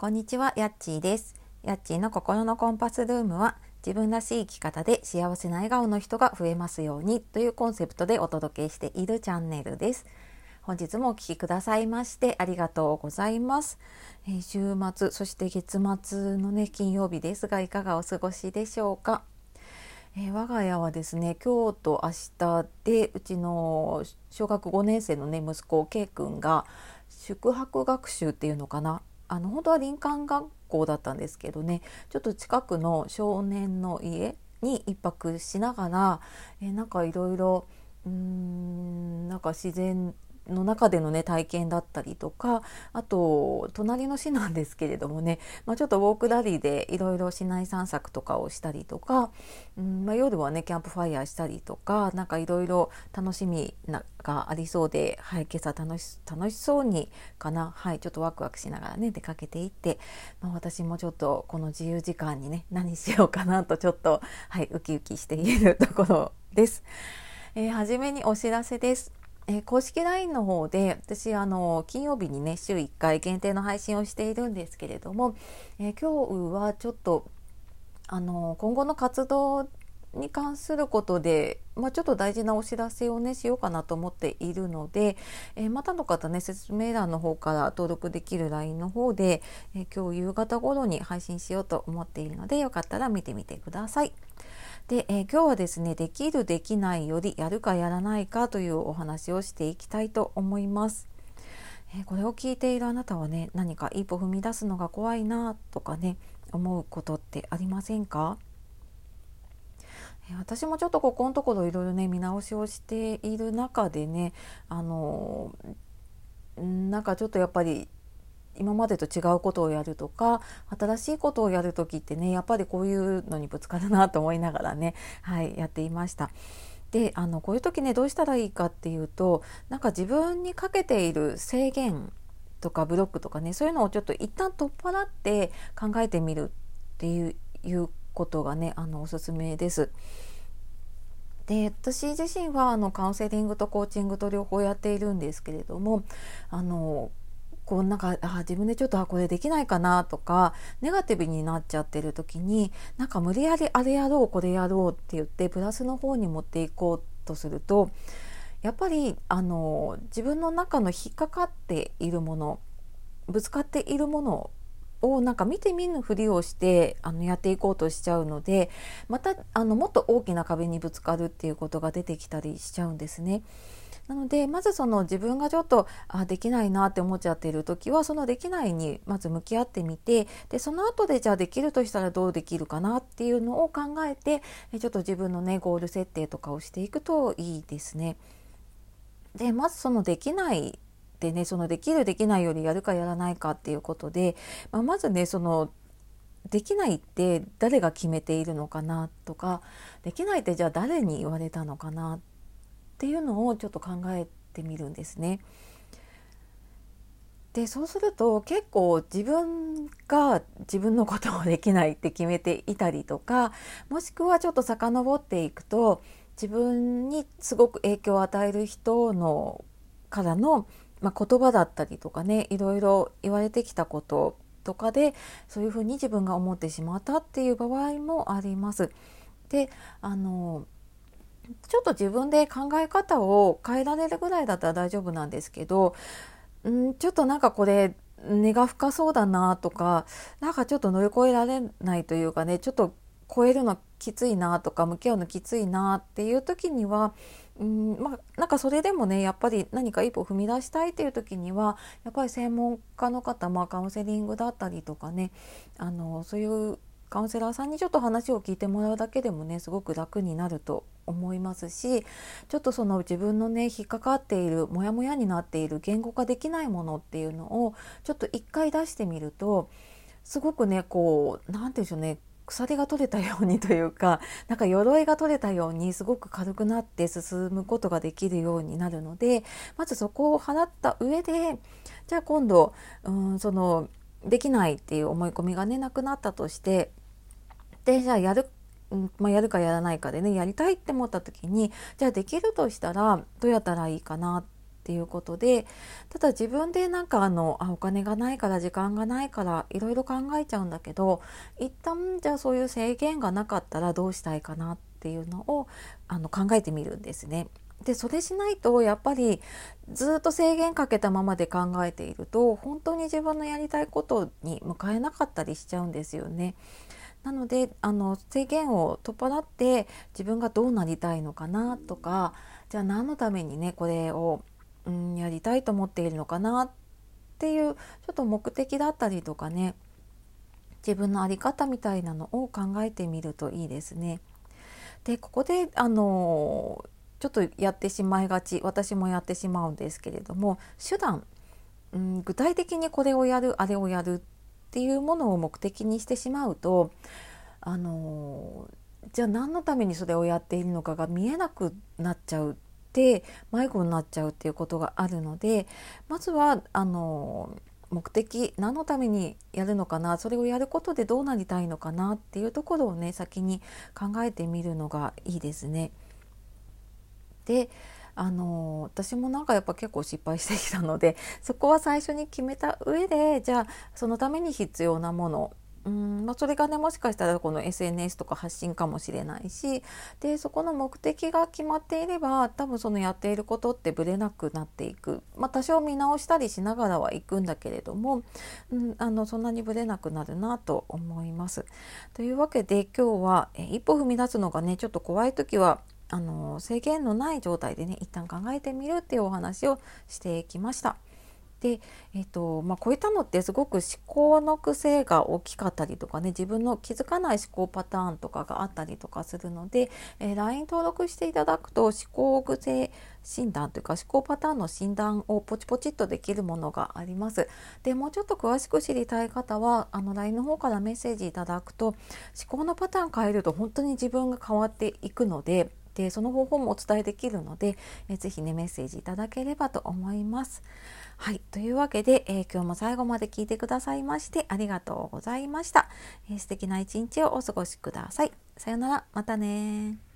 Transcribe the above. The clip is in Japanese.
こんにちは、やっちーです。やっちーの心のコンパスルームは自分らしい生き方で幸せな笑顔の人が増えますようにというコンセプトでお届けしているチャンネルです。本日もお聴きくださいましてありがとうございます。えー週末、そして月末のね、金曜日ですがいかがお過ごしでしょうか？えー我が家はですね今日と明日でうちの小学5年生のね息子 K 君が宿泊学習っていうのかなあの本当は林間学校だったんですけどね。ちょっと近くの少年の家に一泊しながら、えなんかいろいろうんなんか自然の中でのね体験だったりとかあと隣の市なんですけれどもね、まあ、ちょっとウォークラリーでいろいろ市内散策とかをしたりとか、うんまあ、夜はねキャンプファイヤーしたりとかなんかいろいろ楽しみながありそうで、はい、今朝楽し楽しそうにかな、はい、ちょっとワクワクしながらね出かけていって、まあ、私もちょっとこの自由時間にね何しようかなとちょっと、はい、ウキウキしているところです。えー、初めにお知らせです。えー公式 LINE の方で私あの金曜日にね週1回限定の配信をしているんですけれども、えー今日はちょっとあの今後の活動に関することで、まあ、ちょっと大事なお知らせをねしようかなと思っているので、えーまたの方ね説明欄の方から登録できる LINE の方で、えー今日夕方頃に配信しようと思っているのでよかったら見てみてください。で、えー今日はですねできるできないよりやるかやらないかというお話をしていきたいと思います。えーこれを聞いているあなたはね何か一歩踏み出すのが怖いなとかね思うことってありませんか？えー私もちょっとここのところいろいろね見直しをしている中でねあのなんかちょっとやっぱり今までと違うことをやるとか新しいことをやる時ってねやっぱりこういうのにぶつかるなと思いながらね、はい、やっていました。であのこういう時ねどうしたらいいかっていうとなんか自分にかけている制限とかブロックとかねそういうのをちょっと一旦取っ払って考えてみるっていういうことがねあのおすすめです。で私自身はあのカウンセリングとコーチングと両方やっているんですけれどもあのこうなんかあ自分でちょっとあこれできないかなとかネガティブになっちゃってる時になんか無理やりあれやろうこれやろうって言ってプラスの方に持っていこうとするとやっぱりあの自分の中の引っかかっているものぶつかっているものをなんか見て見ぬふりをしてあのやっていこうとしちゃうのでまたあのもっと大きな壁にぶつかるっていうことが出てきたりしちゃうんですね。なのでまずその自分がちょっとあできないなって思っちゃっている時はそのできないにまず向き合ってみてでその後でじゃあできるとしたらどうできるかなっていうのを考えてちょっと自分のねゴール設定とかをしていくといいですね。でまずそのできないでねそのできるできないよりやるかやらないかっていうことで、まあ、まずねそのできないって誰が決めているのかなとかできないってじゃあ誰に言われたのかなっていうのをちょっと考えてみるんですね。でそうすると結構自分が自分のことをできないって決めていたりとかもしくはちょっと遡っていくと自分にすごく影響を与える人のからの、まあ、言葉だったりとかねいろいろ言われてきたこととかでそういうふうに自分が思ってしまったっていう場合もあります。であのちょっと自分で考え方を変えられるぐらいだったら大丈夫なんですけどんちょっとなんかこれ根が深そうだなとかなんかちょっと乗り越えられないというかねちょっと超えるのきついなとか向き合うのきついなっていう時にはうんまあなんかそれでもねやっぱり何か一歩踏み出したいっていう時にはやっぱり専門家の方、まあ、カウンセリングだったりとかねあのそういうカウンセラーさんにちょっと話を聞いてもらうだけでもねすごく楽になると思いますしちょっとその自分のね引っかかっているモヤモヤになっている言語化できないものっていうのをちょっと一回出してみるとすごくねこう何て言うんでしょうね鎖が取れたようにというか なんか鎧が取れたようにすごく軽くなって進むことができるようになるのでまずそこを払った上でじゃあ今度うんそのできないっていう思い込みがねなくなったとしてでじゃあやるうんまあ、やるかやらないかでねやりたいって思った時にじゃあできるとしたらどうやったらいいかなっていうことでただ自分でなんかあのあお金がないから時間がないからいろいろ考えちゃうんだけど一旦じゃあそういう制限がなかったらどうしたいかなっていうのをあの考えてみるんですね。でそれしないとやっぱりずっと制限かけたままで考えていると本当に自分のやりたいことに向かえなかったりしちゃうんですよね。なのであの制限を取っ払って自分がどうなりたいのかなとかじゃあ何のためにねこれを、うん、やりたいと思っているのかなっていうちょっと目的だったりとかね自分の在り方みたいなのを考えてみるといいですね。でここであのちょっとやってしまいがち私もやってしまうんですけれども手段、うん、具体的にこれをやるあれをやるっていうものを目的にしてしまうとあのじゃあ何のためにそれをやっているのかが見えなくなっちゃうって迷子になっちゃうっていうことがあるのでまずはあの目的何のためにやるのかなそれをやることでどうなりたいのかなっていうところをね先に考えてみるのがいいですね。であの私もなんかやっぱ結構失敗してきたので そこは最初に決めた上でじゃあそのために必要なものうんまあ、それがねもしかしたらこの SNS とか発信かもしれないしでそこの目的が決まっていれば多分そのやっていることってぶれなくなっていく、まあ、多少見直したりしながらは行くんだけれども、うん、あのそんなにぶれなくなるなと思います。というわけで今日は一歩踏み出すのがねちょっと怖い時はあの制限のない状態でね一旦考えてみるっていうお話をしてきました。で、えーとまあ、こういったのってすごく思考の癖が大きかったりとかね自分の気づかない思考パターンとかがあったりとかするので、えー、LINE 登録していただくと思考癖診断というか思考パターンの診断をポチポチっとできるものがあります。でもうちょっと詳しく知りたい方はあの LINE の方からメッセージいただくと思考のパターン変えると本当に自分が変わっていくのででその方法もお伝えできるので、えー、ぜひねメッセージいただければと思います。はい。というわけで、えー、今日も最後まで聞いてくださいましてありがとうございました。えー、素敵な一日をお過ごしください。さようなら。またね